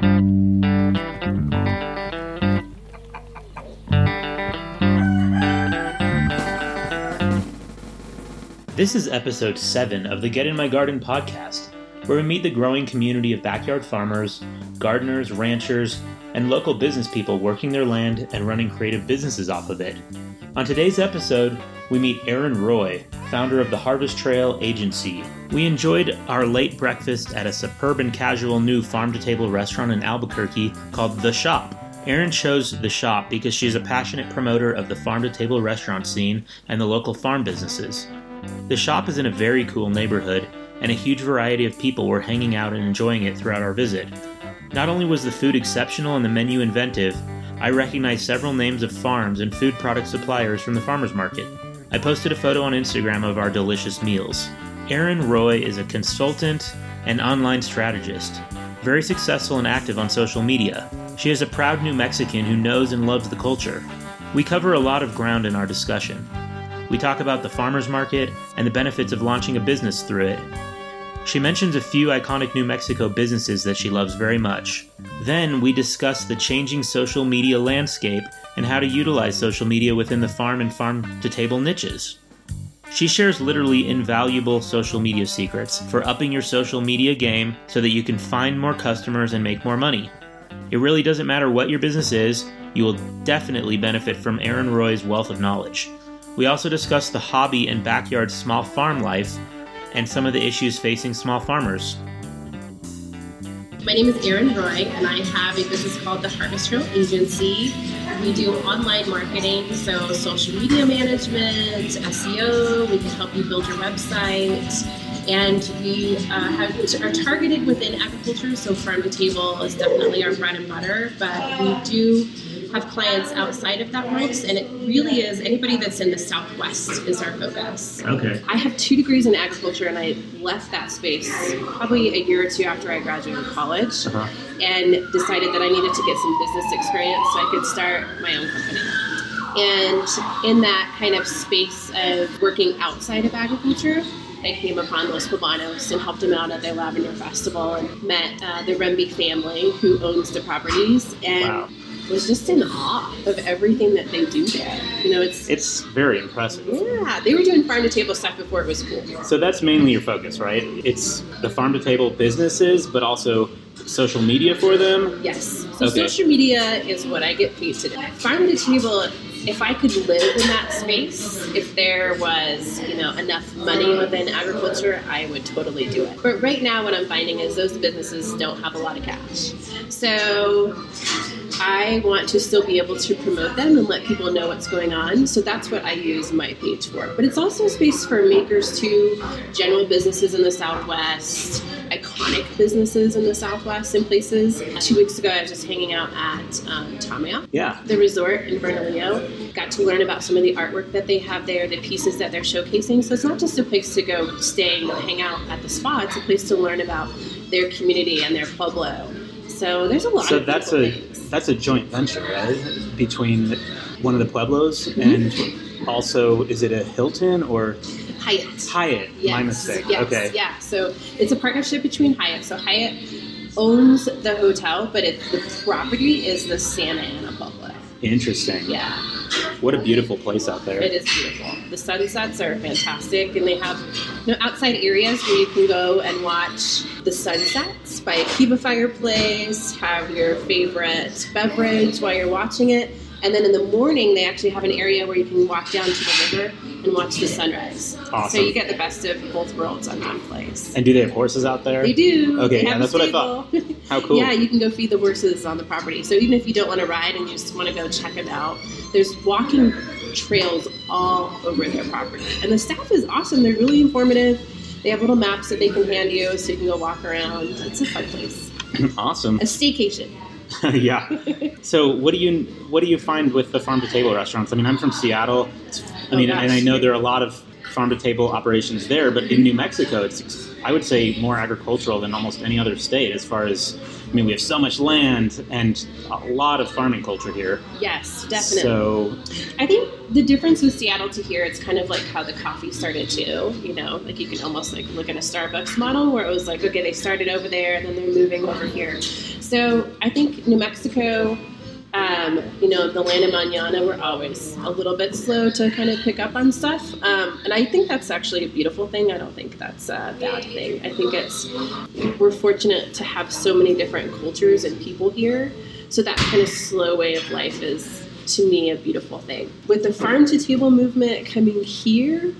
This is episode 7 of the Get in My Garden podcast, where we meet the growing community of backyard farmers, gardeners, ranchers, and local business people working their land and running creative businesses off of it. On today's episode, we meet Erin Roy, founder of the Harvest Trail Agency. We enjoyed our late breakfast at a superb and casual new farm to table restaurant in Albuquerque called The Shop. Erin chose The Shop because she is a passionate promoter of the farm to table restaurant scene and the local farm businesses. The shop is in a very cool neighborhood, and a huge variety of people were hanging out and enjoying it throughout our visit. Not only was the food exceptional and the menu inventive, I recognized several names of farms and food product suppliers from the farmers market. I posted a photo on Instagram of our delicious meals. Erin Roy is a consultant and online strategist, very successful and active on social media. She is a proud New Mexican who knows and loves the culture. We cover a lot of ground in our discussion. We talk about the farmers market and the benefits of launching a business through it. She mentions a few iconic New Mexico businesses that she loves very much. Then we discuss the changing social media landscape and how to utilize social media within the farm and farm to table niches. She shares literally invaluable social media secrets for upping your social media game so that you can find more customers and make more money. It really doesn't matter what your business is, you will definitely benefit from Erin Roy's wealth of knowledge. We also discuss the hobby and backyard small farm life and some of the issues facing small farmers. My name is Erin Roy, and I have a business called the Harvest Trail Agency. We do online marketing, so social media management, SEO. We can help you build your website, and we uh, have, are targeted within agriculture. So farm to table is definitely our bread and butter, but we do have clients outside of that world, and it really is anybody that's in the Southwest is our focus. Okay. I have two degrees in agriculture, and I left that space probably a year or two after I graduated college, Uh-huh. and decided that I needed to get some business experience so I could start my own company. And in that kind of space of working outside of agriculture, I came upon Los Poblanos and helped them out at their Lavender Festival and met uh, the Rembe family who owns the properties and Wow. was just in awe of everything that they do there. You know, it's, It's very impressive. yeah, they were doing farm to table stuff before it was cool. So that's mainly your focus, right? It's the farm to table businesses, but also social media for them. Yes. So Okay. social media is what I get paid to do. Farm to table, if I could live in that space, if there was, you know, enough money within agriculture, I would totally do it. But right now what I'm finding is those businesses don't have a lot of cash. So I want to still be able to promote them and let people know what's going on. So that's what I use my page for. But it's also a space for makers too, general businesses in the Southwest, iconic businesses in the Southwest and places. Two weeks ago, I was just hanging out at um, Tamaya, Yeah. the resort in Bernalillo. Got to learn about some of the artwork that they have there, the pieces that they're showcasing. So it's not just a place to go stay and hang out at the spa, it's a place to learn about their community and their pueblo. So there's a lot So of that's a things. that's a joint venture, right? Between one of the pueblos Mm-hmm. and also is it a Hilton or Hyatt. Hyatt? Yes. My mistake. Yes. Okay. Yeah. So it's a partnership between Hyatt. So Hyatt owns the hotel, but it, the property is the Santa Ana Pueblo. Interesting. Yeah, What a beautiful place out there. it is beautiful. The sunsets are fantastic, and they have you know, outside areas where you can go and watch the sunsets by a Kiva fireplace, have your favorite beverage while you're watching it. And then in the morning, they actually have an area where you can walk down to the river and watch the sunrise. Awesome. So you get the best of both worlds on one place. And do they have horses out there? They do. Okay, They yeah, that's what I thought. How cool. Yeah, you can go feed the horses on the property. So even if you don't want to ride and you just want to go check it out, there's walking trails all over their property. And the staff is awesome. They're really informative. They have little maps that they can hand you so you can go walk around. It's a fun place. awesome. A staycation. yeah. So what do you what do you find with the farm to table restaurants? I mean, I'm from Seattle. I Oh, mean, and I know there are a lot of farm to table operations there, but in New Mexico, it's I would say more agricultural than almost any other state. As far as I mean, we have so much land and a lot of farming culture here. Yes, definitely. So I think the difference with Seattle to here, it's kind of like how the coffee started too. You know, like you can almost like look at a Starbucks model where it was like, okay, they started over there and then they're moving over here. So I think New Mexico, um, you know, the land of manana, we're always a little bit slow to kind of pick up on stuff. Um, and I think that's actually a beautiful thing. I don't think that's a bad thing. I think it's, we're fortunate to have so many different cultures and people here. So that kind of slow way of life is, to me, a beautiful thing. With the farm to table movement coming here,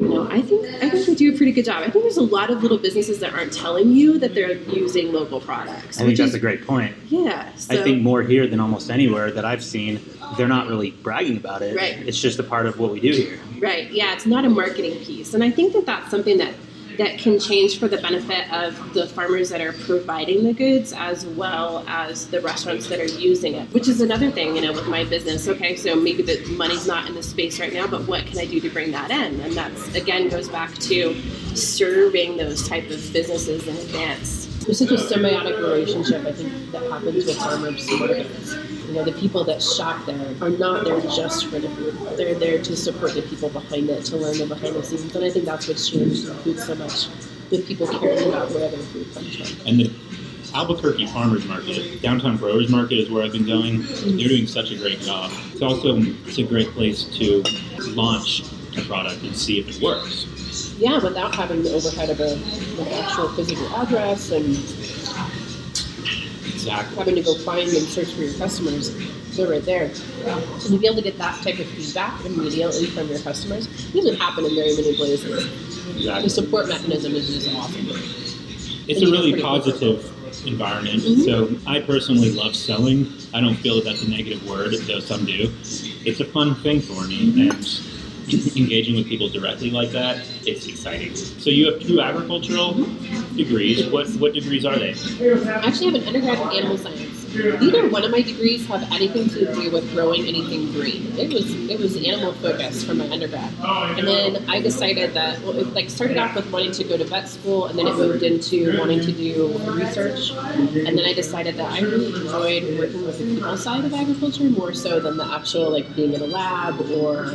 you know, I think I think we do a pretty good job. I think there's a lot of little businesses that aren't telling you that they're using local products. I think which that's is- a great point. yeah. So, I think more here than almost anywhere that I've seen, they're not really bragging about it. Right. It's just a part of what we do here. Right. Yeah, it's not a marketing piece, and I think that that's something that that can change for the benefit of the farmers that are providing the goods as well as the restaurants that are using it. Which is another thing, you know, with my business. Okay, so maybe the money's not in the space right now, but what can I do to bring that in? And that's again goes back to serving those type of businesses in advance. There's such a symbiotic relationship, I think, that happens with farmers markets. You know, the people that shop there are not there just for the food. They're there to support the people behind it, to learn the behind the scenes. And I think that's what's changed in food so much, with people caring about where their food comes from. And the Albuquerque Farmers Market, Downtown Growers Market is where I've been going. They're doing such a great job. It's also it's a great place to launch a product and see if it works. Yeah, without having the overhead of a, an actual physical address and Exactly. having to go find and search for your customers, they're right there. And to be able to get that type of feedback immediately from your customers doesn't happen in very many places. The support mechanism is just awesome. It's And a really positive environment. Mhm. So I personally love selling. I don't feel that that's a negative word, though some do. It's a fun thing for me, and engaging with people directly like that, it's exciting. So you have two agricultural mm-hmm. degrees. What what degrees are they? I actually have an undergrad in animal science. Neither one of my degrees have anything to do with growing anything green. It was it was animal focused from my undergrad, and then I decided that well, it like started off with wanting to go to vet school, and then it moved into wanting to do research, and then I decided that I really enjoyed working with the people side of agriculture more so than the actual like being in a lab or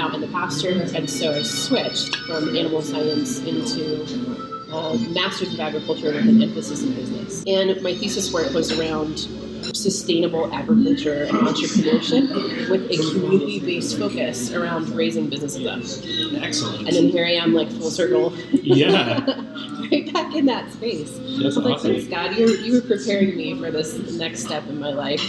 out in the pasture, and so I switched from animal science into Masters of Agriculture with an emphasis in business. And my thesis work was around sustainable agriculture and entrepreneurship with a community based focus around raising businesses up. Excellent. And then here I am, like full circle. Yeah. right back in that space. That's was like, awesome. thanks, God, you you were preparing me for this next step in my life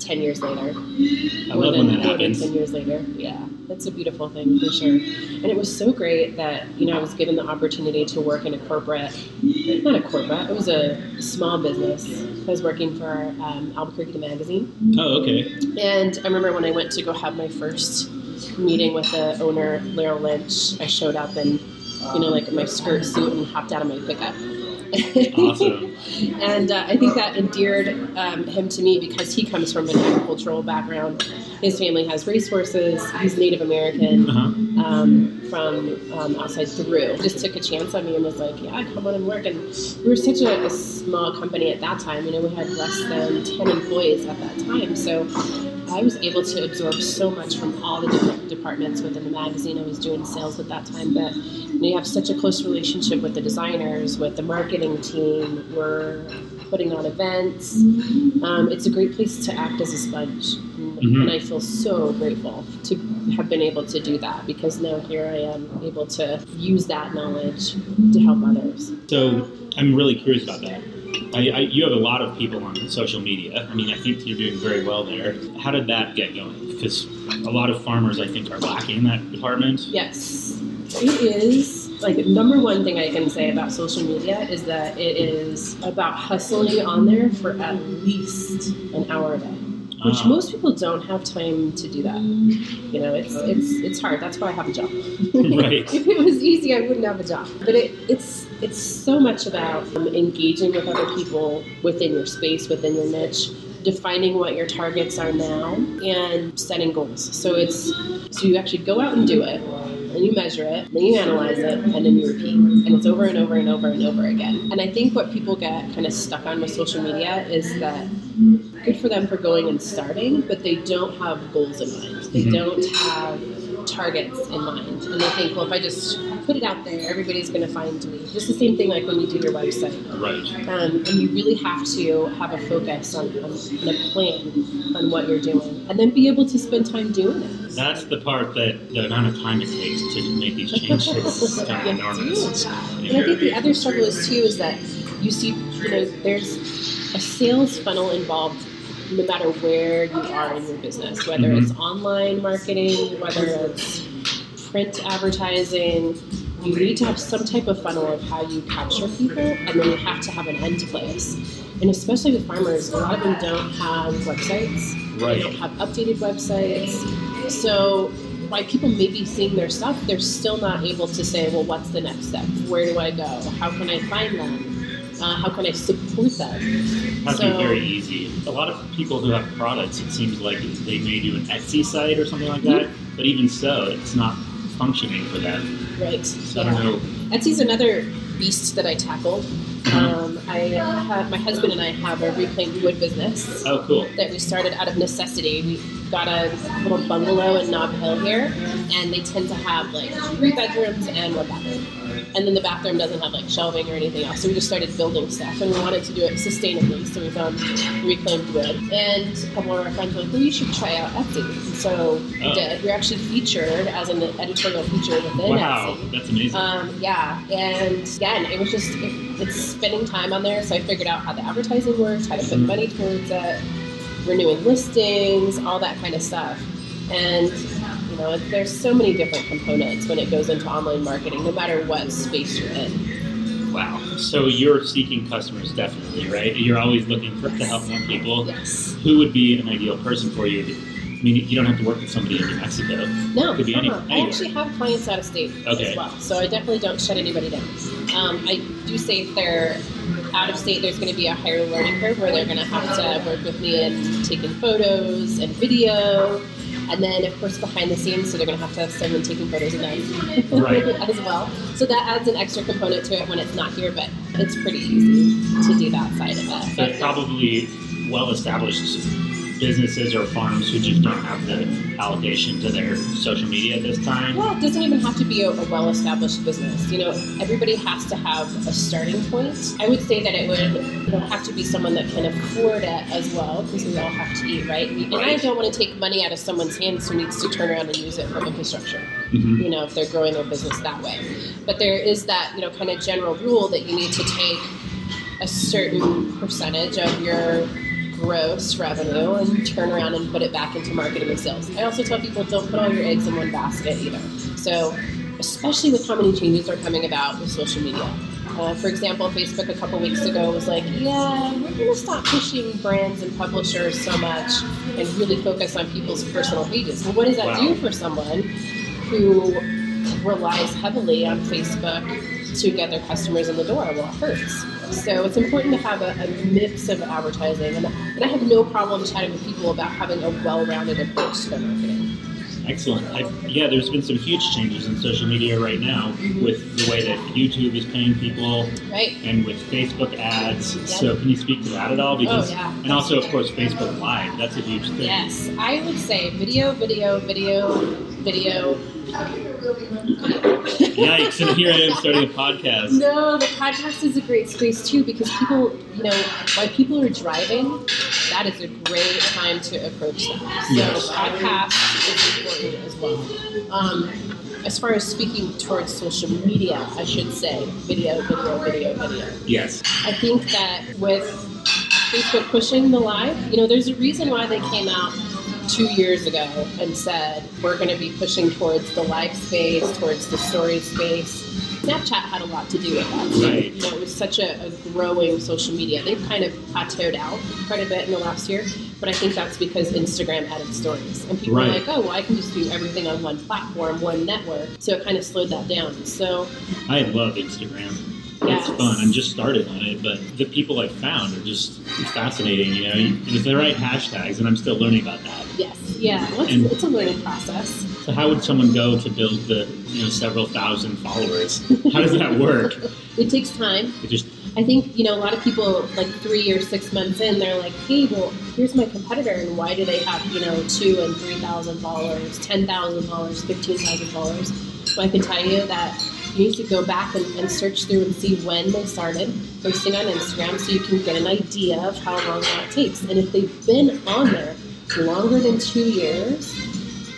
10 years later. I love than, when that happens. 10 years later. Yeah, that's a beautiful thing for sure. And it was so great that, you know, I was given the opportunity to work in a corporate, not a corporate, it was a small business. I was working for um, Albuquerque the Magazine. Oh, okay. And I remember when I went to go have my first meeting with the owner, Larry Lynch, I showed up in, you know, like my skirt suit and hopped out of my pickup. Awesome. and uh, I think that endeared um, him to me because he comes from an agricultural background. His family has racehorses. He's Native American Uh-huh. um, from um, outside Peru. Just took a chance on me and was like, "Yeah, come on and work." And we were such a, a small company at that time. You know, we had less than ten employees at that time, so I was able to absorb so much from all the different departments within the magazine. I was doing sales at that time, but you, know, you have such a close relationship with the designers, with the marketing team. We're putting on events. Um, it's a great place to act as a sponge, and, Mhm. and I feel so grateful to have been able to do that because now here I am able to use that knowledge to help others. So I'm really curious about that. I, I, you have a lot of people on social media. I mean, I think you're doing very well there. How did that get going? Because a lot of farmers, I think, are lacking in that department. Yes, it is. Like number one thing I can say about social media is that it is about hustling on there for at least an hour a day, which Ah. most people don't have time to do that. You know, it's it's it's hard. That's why I have a job. Right. if it was easy, I wouldn't have a job. But it, it's it's so much about um, engaging with other people within your space, within your niche, defining what your targets are now, and setting goals. So it's so you actually go out and do it, and you measure it, then you analyze it, and then you repeat, and it's over and over and over and over again. And I think what people get kind of stuck on with social media is that good for them for going and starting, but they don't have goals in mind. They Mhm. don't have targets in mind, and they think, well, if I just put it out there, everybody's going to find me. Just the same thing like when you do your website. Right. Um, and you really have to have a focus on, on, on a plan on what you're doing, and then be able to spend time doing it. That's the part that the amount of time it takes to make these changes is kind of enormous. And I think the other struggle is too is that you see, you know, there's a sales funnel involved no matter where you are in your business, whether Mhm. it's online marketing, whether it's print advertising. You need to have some type of funnel of how you capture people, and then you have to have an end place. And especially with farmers, a lot of them don't have websites. They don't have updated websites. So while people may be seeing their stuff, they're still not able to say, well, what's the next step? Where do I go? How can I find them? Uh, how can I support that? It to So- be very easy. A lot of people who have products, it seems like they may do an Etsy site or something like that, but even so, it's not functioning for them. Right. So I don't know. Etsy's another beast that I tackled. Uh-huh. Um, I have, my husband and I have a reclaimed wood business Oh, cool. that we started out of necessity. We got a little bungalow in Nob Hill here, and they tend to have like three bedrooms and one bathroom. And then the bathroom doesn't have like shelving or anything else. So we just started building stuff, and we wanted to do it sustainably. So we found reclaimed wood, and a couple of our friends were like, "Well, you should try out Etsy." And so we Oh. did. We were actually featured as an editorial feature within Wow, Etsy. that's amazing. Um, yeah, and again, it was just it, it's spending time on there. So I figured out how the advertising works, how to put Mhm. money towards it, renewing listings, all that kind of stuff. And there's so many different components when it goes into online marketing, no matter what space you're in. wow. So you're seeking customers definitely, right? You're always looking for to help more people. Yes. Who would be an ideal person for you? I mean, you don't have to work with somebody in New Mexico. No, Could be any- uh-uh. I actually have clients out of state Okay. as well, so I definitely don't shut anybody down. Um, I do say if they're out of state, there's going to be a higher learning curve where they're going to have to work with me in taking photos and video, and then of course behind the scenes, so they're going to have to have someone taking photos of them Right. as well. So that adds an extra component to it when it's not here, but it's pretty easy to do that side of it. But, probably well-established businesses or farms who just don't have the allocation to their social media at this time. Well, it doesn't even have to be a, a well-established business. You know, everybody has to have a starting point. I would say that it would you know, have to be someone that can afford it as well, because we all have to eat, right? And I don't want to take money out of someone's hands who needs to turn around and use it for infrastructure. Mhm. You know, if they're growing their business that way. But there is that you know kind of general rule that you need to take a certain percentage of your gross revenue and turn around and put it back into marketing and sales. I also tell people don't put all your eggs in one basket either. So, especially with how many changes are coming about with social media. Uh, for example, Facebook a couple weeks ago was like, yeah, we're going to stop pushing brands and publishers so much and really focus on people's personal pages. Well, what does that Wow. do for someone who relies heavily on Facebook to get their customers in the door? Well, it hurts. So it's important to have a, a mix of advertising, and, and I have no problem chatting with people about having a well-rounded approach to their marketing. Excellent. I, yeah, there's been some huge changes in social media right now with the way that YouTube is paying people Right? and with Facebook ads. Yep. So can you speak to that at all? Oh, because Oh, yeah. and also of course Facebook Live. That's a huge thing. Yes, I would say video, video, video, video. Yikes! And here I am starting a podcast. No, the podcast is a great space too because people, you know, while people are driving, that is a great time to approach them. So Yes. the podcast is important as well. Um, as far as speaking towards social media, I should say video, video, video, video. Yes. I think that with Facebook pushing the live, you know, there's a reason why they came out two years ago and said we're going to be pushing towards the live space, towards the story space. Snapchat had a lot to do with that. Right. You know, it was such a, a growing social media. They've kind of plateaued out quite a bit in the last year, but I think that's because Instagram added stories. And people Right. are like, oh, well, I can just do everything on one platform, one network. So it kind of slowed that down. So I love Instagram. It's Yes. fun. I'm just started on it, but the people I've found are just fascinating. You know, you- with the right hashtags, and I'm still learning about that. Yes, yeah, well, it's, And- it's a learning process. So how would someone go to build the you know several thousand followers? How does that work? It takes time. It just I think you know a lot of people like three or six months in, they're like, "Hey, well, here's my competitor, and why do they have you know two and three thousand dollars, ten thousand dollars, fifteen thousand dollars?" Well, I can tell you that you need to go back and, and search through and see when they started posting on Instagram, so you can get an idea of how long that takes. And if they've been on there longer than two years,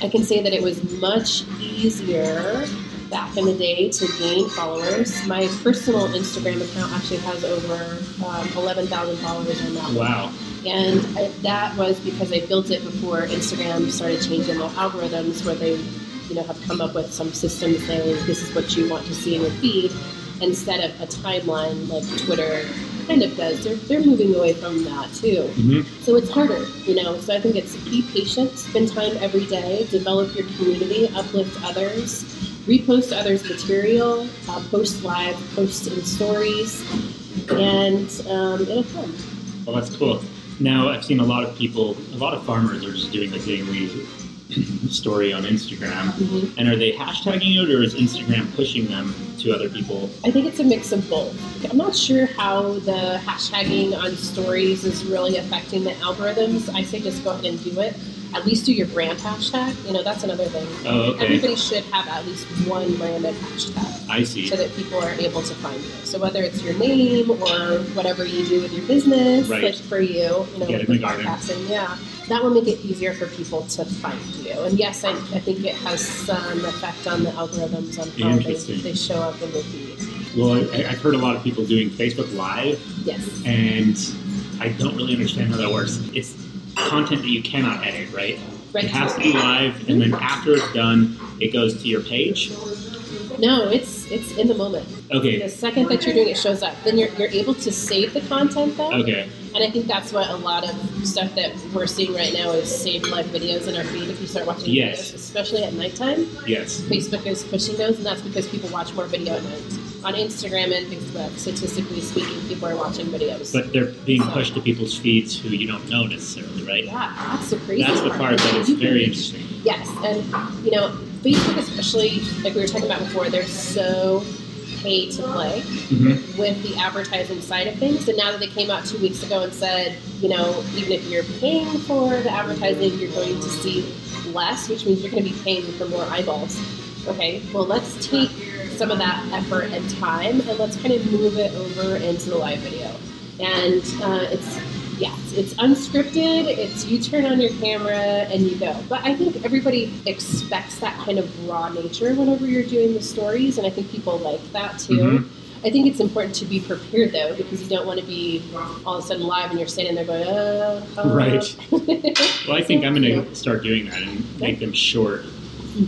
I can say that it was much easier back in the day to gain followers. My personal Instagram account actually has over um, eleven thousand followers on that. one. Wow. And I, that was because I built it before Instagram started changing their algorithms, where they, you know, have come up with some system saying this is what you want to see in your feed, instead of a timeline like Twitter kind of does. They're, they're moving away from that too. hmm So it's harder, you know. So I think it's be patient, spend time every day, develop your community, uplift others, repost others' material, uh, post live, post in stories, and um, it'll come. Well, that's cool. Now, I've seen a lot of people, a lot of farmers are just doing the daily story on Instagram. Mhm. And are they hashtagging it, or is Instagram pushing them to other people? I think it's a mix of both. I'm not sure how the hashtagging on stories is really affecting the algorithms. I say just go ahead and do it. At least do your brand hashtag. You know, that's another thing. Oh, okay. Everybody should have at least one branded hashtag. I see. so that people are able to find you. So whether it's your name or whatever you do with your business, Right. like for you, you know, Get the the garden. podcasting, yeah, that will make it easier for people to find you. And yes, I, I think it has some effect on the algorithms on how they, they show up in the feed. Well, I, I've heard a lot of people doing Facebook Live, Yes. and I don't really understand how that works. It's content that you cannot edit, right? Right. It has to be live, and then after it's done, it goes to your page. No, it's it's in the moment. Okay. The second that you're doing it shows up, then you're, you're able to save the content though. Okay. And I think that's what a lot of stuff that we're seeing right now is saved live videos in our feed if you start watching Yes. videos, especially at nighttime. Yes. Facebook is pushing those, and that's because people watch more video at night. On Instagram and Facebook, statistically speaking, people are watching videos. But they're being pushed to people's feeds who you don't know necessarily, right? yeah, that's the crazy That's the part that is very interesting. Yes, and you know, Facebook especially, like we were talking about before, they're so pay to play hmm with the advertising side of things. And now that they came out two weeks ago and said, you know, even if you're paying for the advertising, you're going to see less, which means you're going to be paying for more eyeballs. Okay, well, let's take some of that effort and time and let's kind of move it over into the live video. And uh, it's, yeah, it's, unscripted, it's you turn on your camera and you go. But I think everybody expects that kind of raw nature whenever you're doing the stories, and I think people like that too. Mhm. I think it's important to be prepared though, because you don't want to be all of a sudden live and you're standing there going, uh, uh. Right. Well, I think I'm going to start doing that and make them short.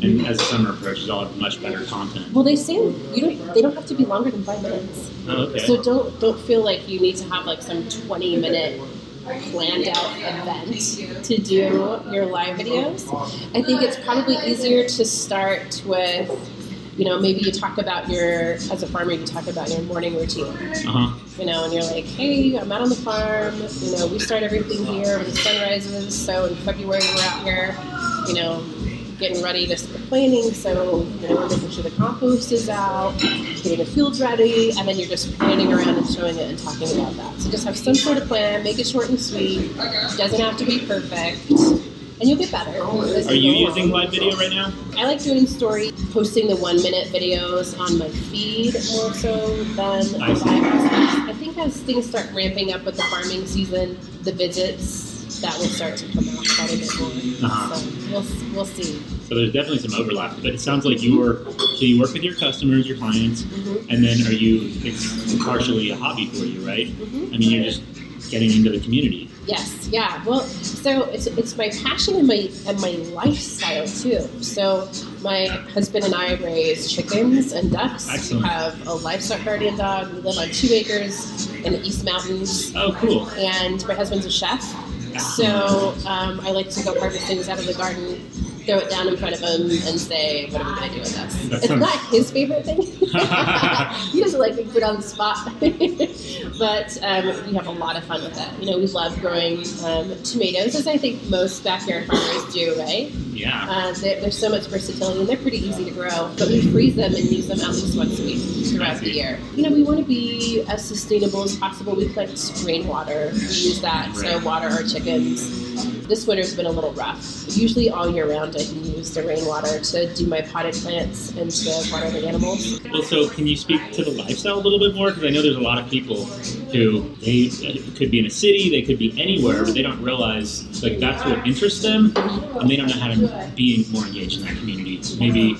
And as summer approaches, I'll have much better content. Well, they say you don't. They don't have to be longer than five minutes. Oh, okay. So don't don't feel like you need to have like some twenty minute planned out event to do your live videos. I think it's probably easier to start with. You know, maybe you talk about your, as a farmer, you talk about your morning routine. Uh huh. you know, and you're like, hey, I'm out on the farm. You know, we start everything here when the sun rises. So in February, we're out here, you know, getting ready to start planting. So, you know, we're making sure the compost is out, getting the fields ready, and then you're just planning around and showing it and talking about that. So just have some sort of plan, make it short and sweet. Doesn't have to be perfect. And you'll get better. Are you using live video right now? I like doing story, posting the one minute videos on my feed more so than I live I think as things start ramping up with the farming season, the visits that will start to come out quite a bit more. Uh-huh. So we'll we'll see. So there's definitely some overlap, but it sounds like you work. So you work with your customers, your clients, Mhm. and then are you? It's partially a hobby for you, right? Mhm. I mean, you're just getting into the community. Yes, yeah. Well, so it's, it's my passion and my and my lifestyle too. So my husband and I raise chickens and ducks. Excellent. We have a livestock guardian dog. We live on two acres in the East Mountains. Oh, cool. and my husband's a chef. So um, I like to go harvest things out of the garden, throw it down in front of him, and say, "What are we going to do with this?" That It's sounds- not his favorite thing. he doesn't like being put on the spot, but um, we have a lot of fun with it. You know, we love growing um, tomatoes, as I think most backyard farmers do, right? Yeah. Uh, there's so much versatility, and they're pretty easy to grow. But we freeze them and use them at least once a week throughout the year. You know, we want to be as sustainable as possible. We collect rainwater. We use that to Right. water our chickens. This winter's been a little rough. Usually, all year round, I can use the rainwater to do my potted plants and to water the animals. Well, so can you speak to the lifestyle a little bit more? Because I know there's a lot of people who they could be in a city, they could be anywhere, but they don't realize like that's what interests them, and they don't know how to be more engaged in that community. Maybe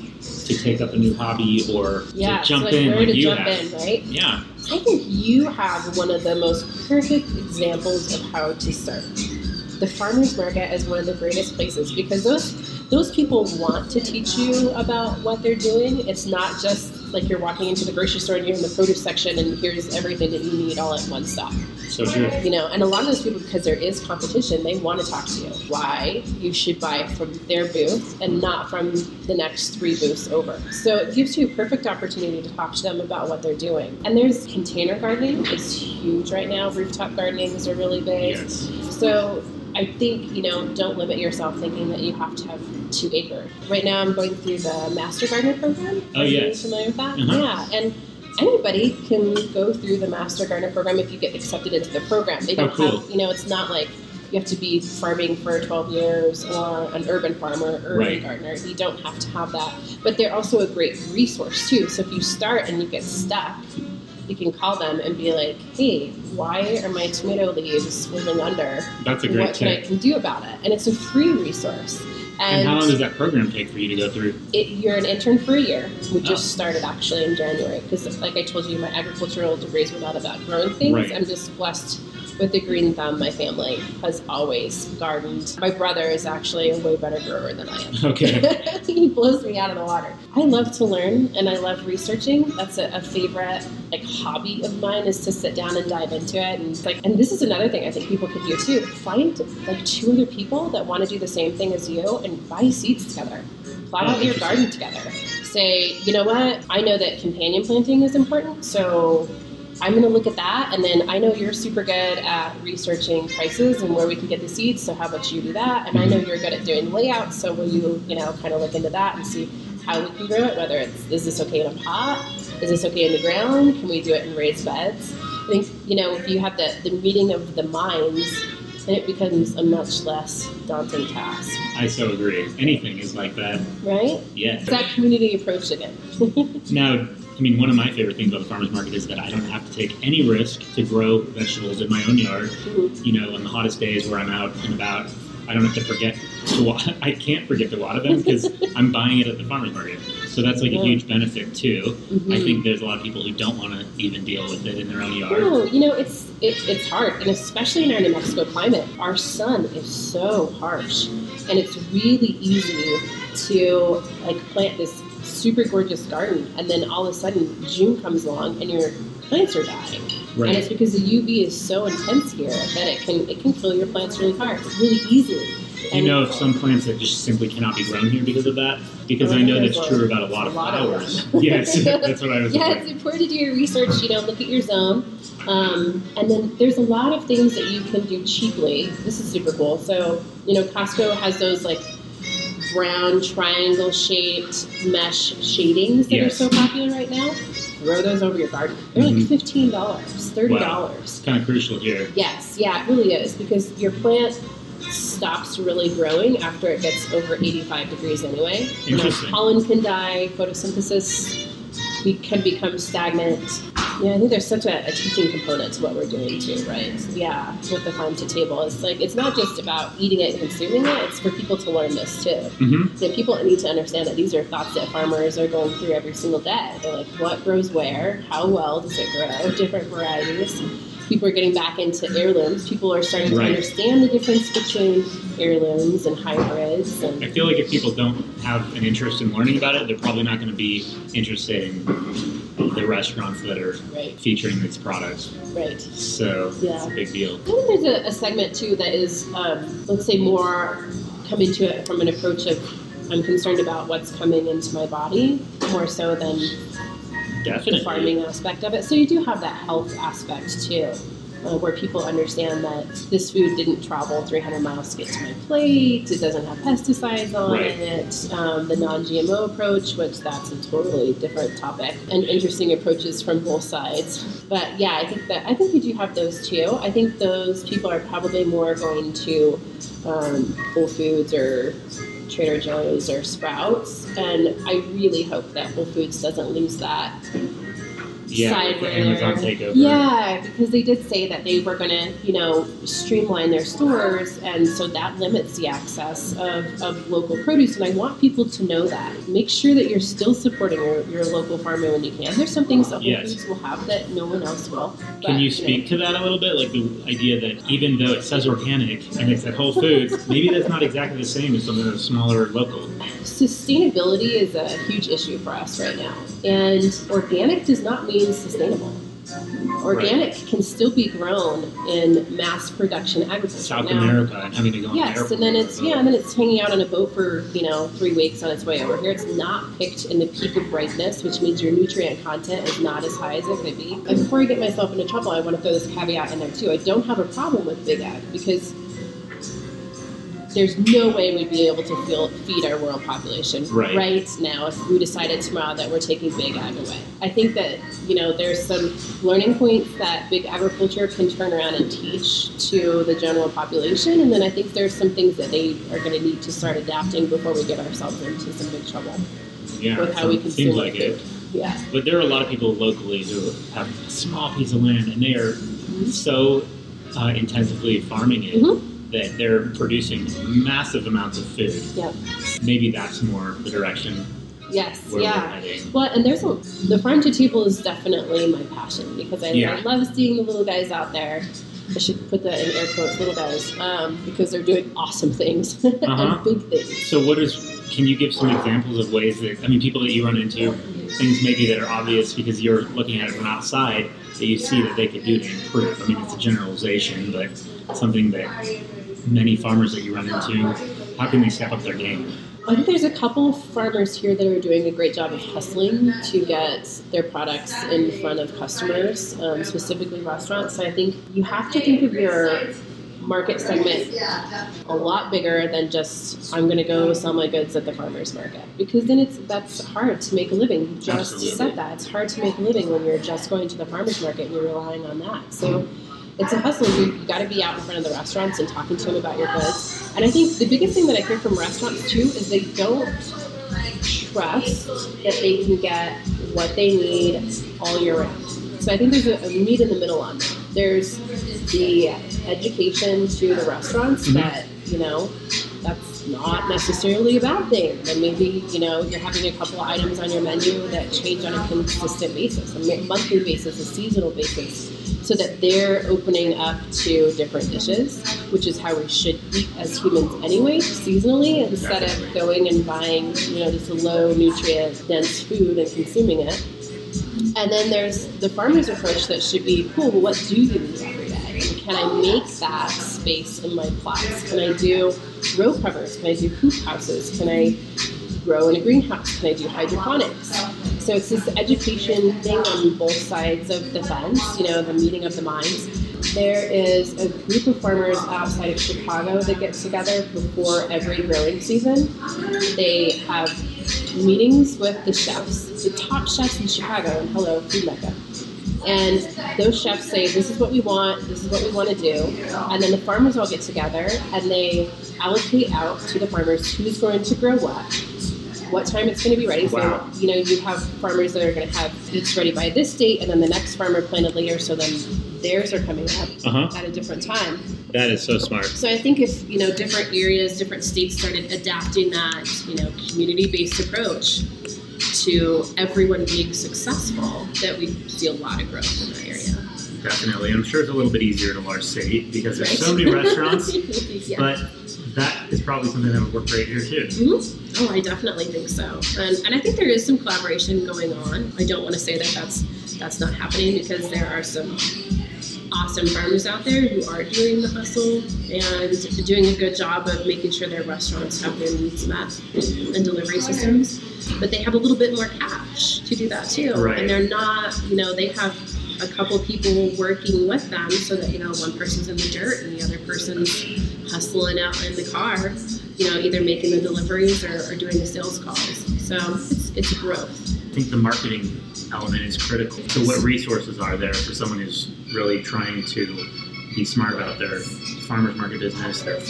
to take up a new hobby or Yeah, to so jump like in where like to you jump have. in, right? Yeah, I think you have one of the most perfect examples of how to start. The farmers market is one of the greatest places because those those people want to teach you about what they're doing. It's not just like you're walking into the grocery store and you're in the produce section and here's everything that you need all at one stop. so true. You know, and a lot of those people, because there is competition, they want to talk to you. Why you should buy from their booth and not from the next three booths over. So it gives you a perfect opportunity to talk to them about what they're doing. And there's container gardening is huge right now. Rooftop gardenings are really big. Yes. So I think, you know, don't limit yourself thinking that you have to have two acre. Right now I'm going through the Master Gardener program. Oh, Are you yes. familiar with that? Uh-huh. Yeah. And anybody can go through the Master Gardener program if you get accepted into the program. They Oh, don't oh, cool. have, you know, it's not like you have to be farming for 12 years or an urban farmer, urban Right. gardener. You don't have to have that. But they're also a great resource too. So if you start and you get stuck, you can call them and be like, hey, why are my tomato leaves wiggling under? That's a great what can I can do about it? And it's a free resource. And how long does that program take for you to go through? it, you're an intern for a year. We oh. just Oh. started actually in January because, like I told you, my agricultural degrees were not about growing things. Right. I'm just blessed with the green thumb. My family has always gardened. My brother is actually a way better grower than I am. Okay. he blows me out of the water. I love to learn and I love researching. That's a, a favorite like hobby of mine is to sit down and dive into it and like and this is another thing I think people could do too. Find like two other people that want to do the same thing as you and buy seeds together. Plot out your garden together. Say, you know what? I know that companion planting is important, so I'm going to look at that, and then I know you're super good at researching prices and where we can get the seeds. So how about you do that? And I know mm-hmm. you're good at doing layouts. So will you, you know, kind of look into that and see how we can grow it? Whether it's is this okay in a pot? Is this okay in the ground? Can we do it in raised beds? I think you know if you have the the meeting of the minds, then it becomes a much less daunting task, I so agree. Anything is like that. right? Yes. It's that community approach again. Now, I mean, one of my favorite things about the farmers market is that I don't have to take any risk to grow vegetables in my own yard. Mhm. You know, on the hottest days where I'm out and about, I don't have to forget to water. I can't forget to water them because I'm buying it at the farmers market. So that's like a huge benefit too. I Mhm. think there's a lot of people who don't want to even deal with it in their own yard. No, you know it's it, it's hard, and especially in our New Mexico climate, our sun is so harsh, and it's really easy to like plant this super gorgeous garden, and then all of a sudden June comes along and your plants are dying, Right. and it's because the UV is so intense here that it can it can kill your plants really hard, really easily. You know some plants that just simply cannot be grown here because of that? Because Oh, I know that's true about a lot of a lot flowers. yes, that's what I was yeah, looking it's important to do your research. You know, look at your zone, um, and then there's a lot of things that you can do cheaply. This is super cool. So, you know, Costco has those like brown triangle shaped mesh shadings that Yes. are so popular right now. Throw those over your garden. They're like Mhm. fifteen dollars, thirty dollars. It's kind of crucial here. Yes, yeah, it really is because your plant stops really growing after it gets over 85 degrees anyway. You know, pollen can die, photosynthesis can become stagnant. Yeah, I think there's such a, a teaching component to what we're doing too, right? Yeah, with the farm to table. It's like it's not just about eating it and consuming it, it's for people to learn this too. hmm That people need to understand that these are thoughts that farmers are going through every single day. They're like, what grows where? How well does it grow? Different varieties. People are getting back into heirlooms. People are starting to understand the difference between heirlooms and hybrids. And I feel like if people don't have an interest in learning about it, they're probably not going to be interested in the restaurants that are right, featuring these products. right. So Yeah. it's a big deal. I think there's a, a segment too that is, um, let's say, more coming to it from an approach of I'm concerned about what's coming into my body more so than the farming aspect of it. So you do have that health aspect too. uh, where people understand that this food didn't travel 300 miles to get to my plate. It doesn't have pesticides on Right. it. Um, the non-GMO approach, which that's a totally different topic, and interesting approaches from both sides. But yeah, I think that I think we do have those too. I think those people are probably more going to um, Whole Foods or Trader Joe's or Sprouts, and I really hope that Whole Foods doesn't lose that Yeah, side the where Amazon takeover. Yeah, because they did say that they were going to, you know, streamline their stores, and so that limits the access of, of local produce. And I want people to know that. Make sure that you're still supporting your, your local farmer when you can. There's some things that Whole Yes. Foods will have that no one else will. Can but, you know, speak to that a little bit? Like the idea that even though it says organic and it's at Whole Foods, maybe that's not exactly the same as something that's smaller or local. sustainability is a huge issue for us right now. And organic does not mean sustainable. Organic can still be grown in mass production agriculture. South Now, America and having to go Yes, and then it's or yeah, and then it's hanging out on a boat for you know three weeks on its way over here. It's not picked in the peak of ripeness, which means your nutrient content is not as high as it could be. And before I get myself into trouble, I want to throw this caveat in there too. I don't have a problem with big ag because there's no way we'd be able to feel, feed our world population Right. now if we decided tomorrow that we're taking big ag away. I think that you know there's some learning points that big agriculture can turn around and teach to the general population, and then I think there's some things that they are going to need to start adapting before we get ourselves into some big trouble. yeah, with how we consume seems like it. Yeah, But there are a lot of people locally who have a small piece of land and they are so uh, intensively farming it Mhm. That they're producing massive amounts of food. Yep. Maybe that's more the direction yes, where yeah. Well, and there's a the farm to table is definitely my passion because I, Yeah. I love seeing the little guys out there. I should put that in air quotes, little guys, um, because they're doing awesome things Uh-huh. and big things. So, what is? Can you give some examples of ways that I mean, people that you run into, things maybe that are obvious because you're looking at it from outside that you see that they could do to improve. I mean, it's a generalization, but something that many farmers that you run into, how can they step up their game? I think there's a couple farmers here that are doing a great job of hustling to get their products in front of customers, um, specifically restaurants. So I think you have to think of your market segment a lot bigger than just I'm going to go sell my goods at the farmers market because then it's that's hard to make a living. You just Absolutely. said that it's hard to make a living when you're just going to the farmers market and you're relying on that. So it's a hustle. You, you got to be out in front of the restaurants and talking to them about your goods. And I think the biggest thing that I hear from restaurants too is they don't trust that they can get what they need all year round. So I think there's a, a meet in the middle on that. There's the education to the restaurants Mhm. that you know that's not necessarily a bad thing. And maybe you know you're having a couple of items on your menu that change on a consistent basis, a monthly basis, a seasonal basis, so that they're opening up to different dishes, which is how we should eat as humans anyway, seasonally, instead of going and buying you know this low nutrient dense food and consuming it. And then there's the farmer's approach that should be cool. Well, what do you need every day? And can I make that space in my plots? Can I do row covers? Can I do hoop houses? Can I grow in a greenhouse? Can I do hydroponics? So it's this education thing on both sides of the fence, you know, the meeting of the minds. There is a group of farmers outside of Chicago that get together before every growing season. They have meetings with the chefs, the top chefs in Chicago, and hello, Food Mecca. And those chefs say, This is what we want, this is what we want to do. And then the farmers all get together and they allocate out to the farmers who's going to grow what, what time it's going to be ready. Wow. So, you know, you have farmers that are going to have it's ready by this date, and then the next farmer planted later, so then theirs are coming up Uh huh. at a different time. That is so smart. So I think if you know different areas, different states started adapting that you know community-based approach to everyone being successful, that we'd see a lot of growth in that area. Definitely. I'm sure it's a little bit easier in a large city because there's so many restaurants, yeah. but that is probably something that would work great here too. Mhm. Oh, I definitely think so, and, and I think there is some collaboration going on. I don't want to say that that's that's not happening because there are some awesome farmers out there who are doing the hustle and doing a good job of making sure their restaurants have their needs met and delivery systems. But they have a little bit more cash to do that too, Right. and they're not, you know, they have a couple people working with them so that you know one person's in the dirt and the other person's hustling out in the car, you know, either making the deliveries or, or doing the sales calls. So it's it's growth. I think the marketing element is critical. So, what resources are there for someone who's really trying to be smart about their farmers market business, their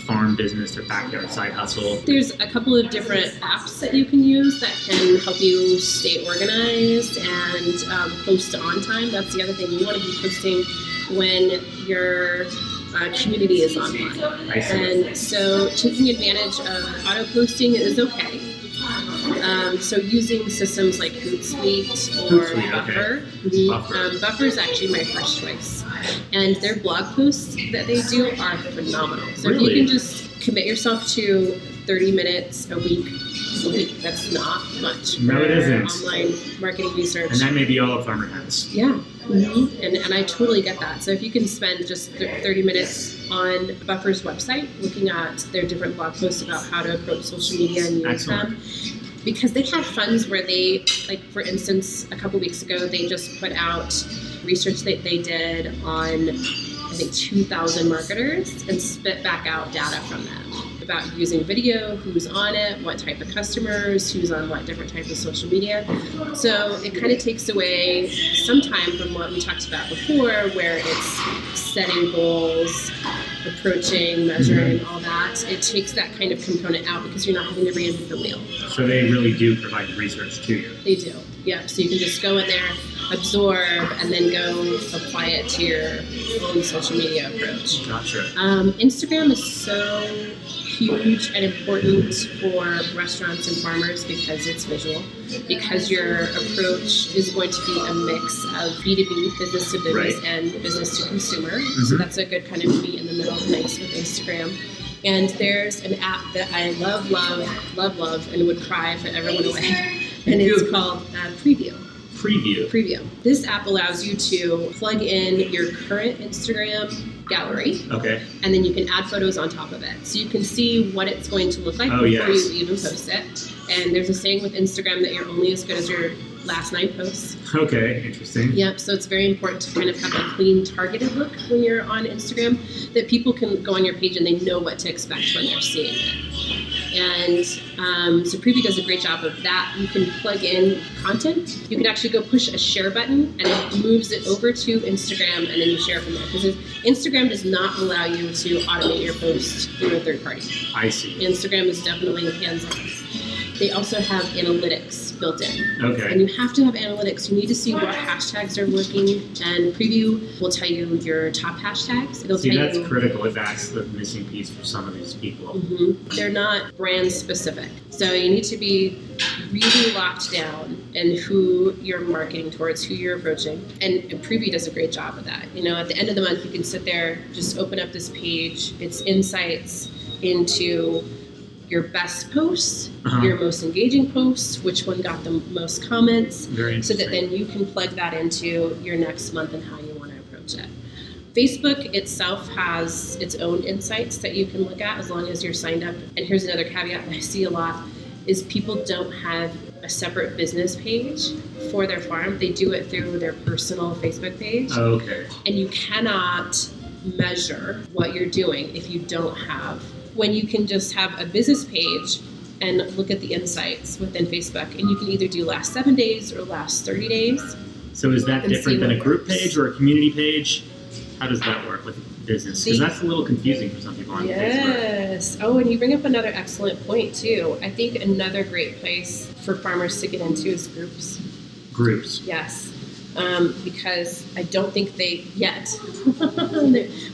farm business, their backyard side hustle? There's a couple of different apps that you can use that can help you stay organized and um, post on time. That's the other thing. You want to be posting when your uh, community is online. And so taking advantage of auto posting is okay. Um, so using systems like Hootsuite or Hootsuite, okay. Buffer. Mhm. Buffer. Um, Buffer is actually my first choice. And their blog posts that they do are phenomenal. So if you can just commit yourself to 30 minutes a week, a week, that's not much No, it isn't. online marketing research. And that may be all a farmer has. Yeah, hmm and, and I totally get that. So if you can spend just th- 30 minutes on Buffer's website looking at their different blog posts about how to approach social media and use Excellent. them, because they have funds where they, like for instance, a couple weeks ago, they just put out research that they did on, I think, 2,000 marketers and spit back out data from them about using video, who's on it, what type of customers, who's on what different type of social media. So it kind of takes away some time from what we talked about before, where it's setting goals, approaching, measuring, all that. It takes that kind of component out because you're not having to reinvent the wheel. So they really do provide the research to you. They do. Yeah. So you can just go in there, absorb, and then go apply it to your own social media approach. Gotcha. Um, Instagram is so huge and important for restaurants and farmers because it's visual, because your approach is going to be a mix of B2B, business to business, Right. and business to consumer. So Mhm. that's a good kind of meet in the middle mix with Instagram. And there's an app that I love, love, love, love, and would cry if it ever went away. And it's called uh, Preview. Preview. Preview. This app allows you to plug in your current Instagram gallery Okay. and then you can add photos on top of it. So you can see what it's going to look like Oh, before yes. you even post it. And there's a saying with Instagram that you're only as good as your last nine posts. Okay. Interesting. Yep, so it's very important to kind of have a clean, targeted look when you're on Instagram that people can go on your page and they know what to expect when they're seeing it. And um, so Preview does a great job of that. You can plug in content. You can actually go push a share button and it moves it over to Instagram and then you share from there. Because Instagram does not allow you to automate your post through a third party. I see. Instagram is definitely hands on. They also have analytics built in. And you have to have analytics. You need to see what hashtags are working, and Preview will tell you your top hashtags. It'll See, that's you. critical. If that's the missing piece for some of these people. Mhm. They're not brand specific. So you need to be really locked down in who you're marketing towards, who you're approaching. And Preview does a great job of that. You know, at the end of the month, you can sit there, just open up this page. It's insights into your best posts, Uh-huh. your most engaging posts, which one got the most comments, so that then you can plug that into your next month and how you want to approach it. Facebook itself has its own insights that you can look at as long as you're signed up. And here's another caveat that I see a lot is people don't have a separate business page for their farm. They do it through their personal Facebook page. Okay. And you cannot measure what you're doing if you don't have when you can just have a business page and look at the insights within Facebook and you can either do last 7 days or last 30 days. So is that different than a group works. page or a community page? How does that work with business? Because that's a little confusing for some people on Facebook. Yes. Oh, and you bring up another excellent point too. I think another great place for farmers to get into is groups. Groups. Yes. Um, because I don't think they yet.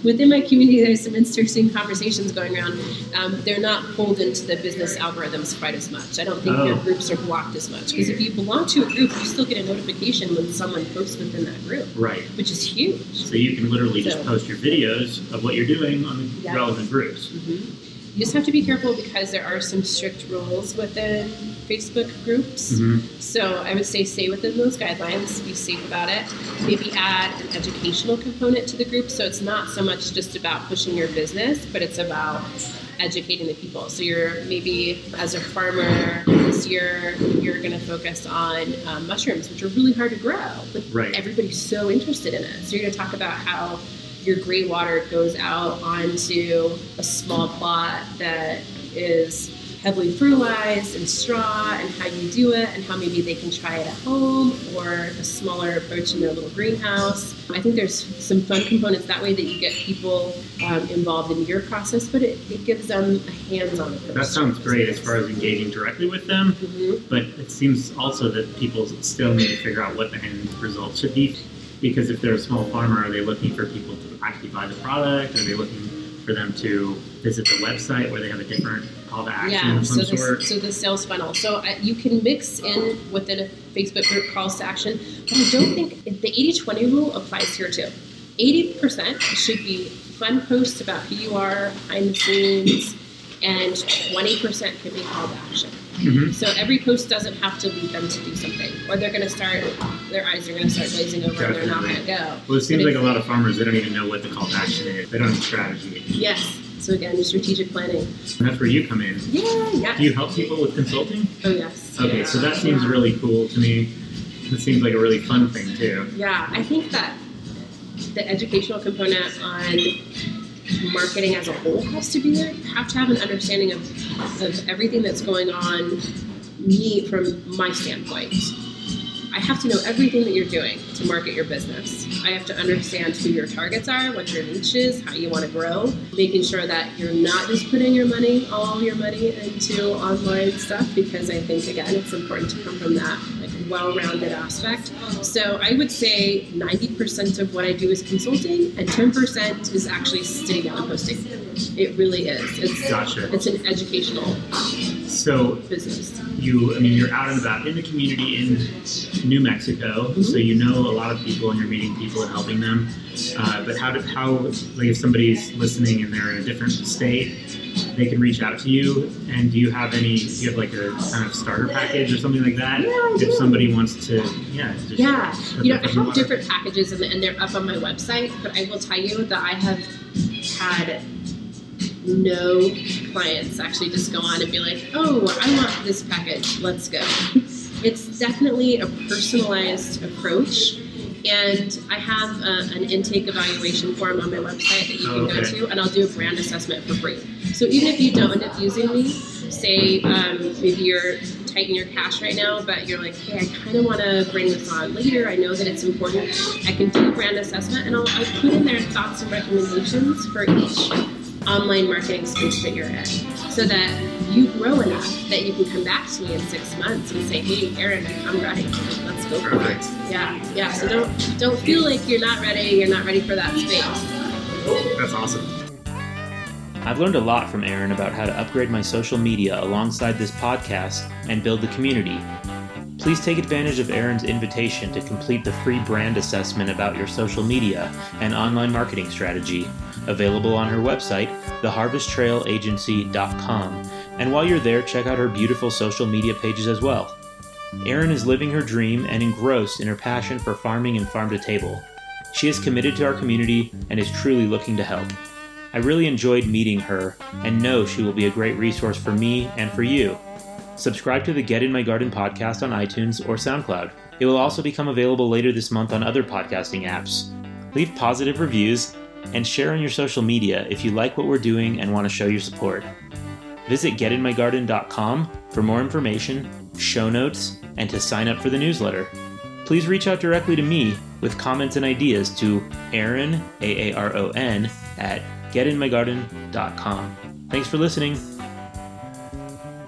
Within my community, there's some interesting conversations going around. Um, they're not pulled into the business algorithms quite as much. I don't think your Oh. groups are blocked as much. Because if you belong to a group, you still get a notification when someone posts within that group, Right. which is huge. So you can literally just post your videos of what you're doing on the Yeah. relevant groups. hmm you just have to be careful because there are some strict rules within Facebook groups. Mhm. So I would say stay within those guidelines, be safe about it. Maybe add an educational component to the group so it's not so much just about pushing your business, but it's about educating the people. So you're maybe as a farmer this year, you're going to focus on um, mushrooms, which are really hard to grow, but Right. everybody's so interested in it. So you're going to talk about how your gray water goes out onto a small plot that is heavily fertilized and straw and how you do it and how maybe they can try it at home or a smaller approach in their little greenhouse. I think there's some fun components that way that you get people um, involved in your process, but it, it gives them a hands-on approach. That sounds great as far as engaging directly with them, Mhm. but it seems also that people still need to figure out what the end result should be. Because if they're a small farmer, are they looking for people to actually buy the product? Are they looking for them to visit the website where they have a different call to action Yeah, of so some sort? the, so the sales funnel. So uh, you can mix in within a Facebook group calls to action, but I don't think the 80 20 rule applies here too. 80% should be fun posts about who you are, behind the scenes, and 20% can be call to action. Mhm. So every post doesn't have to lead them to do something, or they're going to start, their eyes are going to start glazing over and they're not going to go. Well, it seems But like if- a lot of farmers they don't even know what the call to action is. They don't have a strategy, Yes. So again, strategic planning. and that's where you come in. Yeah, yeah. Do you help people with consulting? oh, yes. Okay, so that seems really cool to me. It seems like a really fun thing too. Yeah, I think that the educational component on marketing as a whole has to be there. You have to have an understanding of, of everything that's going on, me from my standpoint. I have to know everything that you're doing to market your business. I have to understand who your targets are, what your niche is, how you want to grow, making sure that you're not just putting your money, all your money into online stuff because I think again it's important to come from that like well-rounded aspect. So I would say 90% of what I do is consulting and 10% is actually sitting down and posting. It really is. It's Gotcha. it's an educational So you, I mean, you're out and about in the community in New Mexico, so you know a lot of people and you're meeting people and helping them. Uh, but how, do, how, like, if somebody's listening and they're in a different state, they can reach out to you. And do you have any? Do you have like a kind of starter package or something like that? Yeah, if do. somebody wants to, yeah, just Yeah, you know, I foot in the have water. different packages and, and they're up on my website, but I will tell you that I have had no clients actually just go on and be like, oh, I want this package, let's go. It's definitely a personalized approach. And I have uh an intake evaluation form on my website that you can Oh, go to, and I'll do a brand assessment for free. So even if you don't end up using me, say um, maybe you're tight in your cash right now, but you're like, hey, I kind of want to bring this on later. I know that it's important. I can do a brand assessment, and I'll, I'll put in there thoughts and recommendations for each online marketing space that you're in, so that you grow enough that you can come back to me in six months and say, hey, Erin, I'm ready. Let's go for it. Yeah, yeah. So don't don't feel like you're not ready. You're not ready for that space. That's awesome. I've learned a lot from Erin about how to upgrade my social media alongside this podcast and build the community. Please take advantage of Erin's invitation to complete the free brand assessment about your social media and online marketing strategy, available on her website, theharvesttrailagency.com. And while you're there, check out her beautiful social media pages as well. Erin is living her dream and engrossed in her passion for farming and farm to table. She is committed to our community and is truly looking to help. I really enjoyed meeting her and know she will be a great resource for me and for you. Subscribe to the Get in My Garden podcast on iTunes or SoundCloud. It will also become available later this month on other podcasting apps. Leave positive reviews and share on your social media if you like what we're doing and want to show your support. Visit getinmygarden.com for more information, show notes, and to sign up for the newsletter. Please reach out directly to me with comments and ideas to Aaron, A A R O N, at getinmygarden.com. Thanks for listening.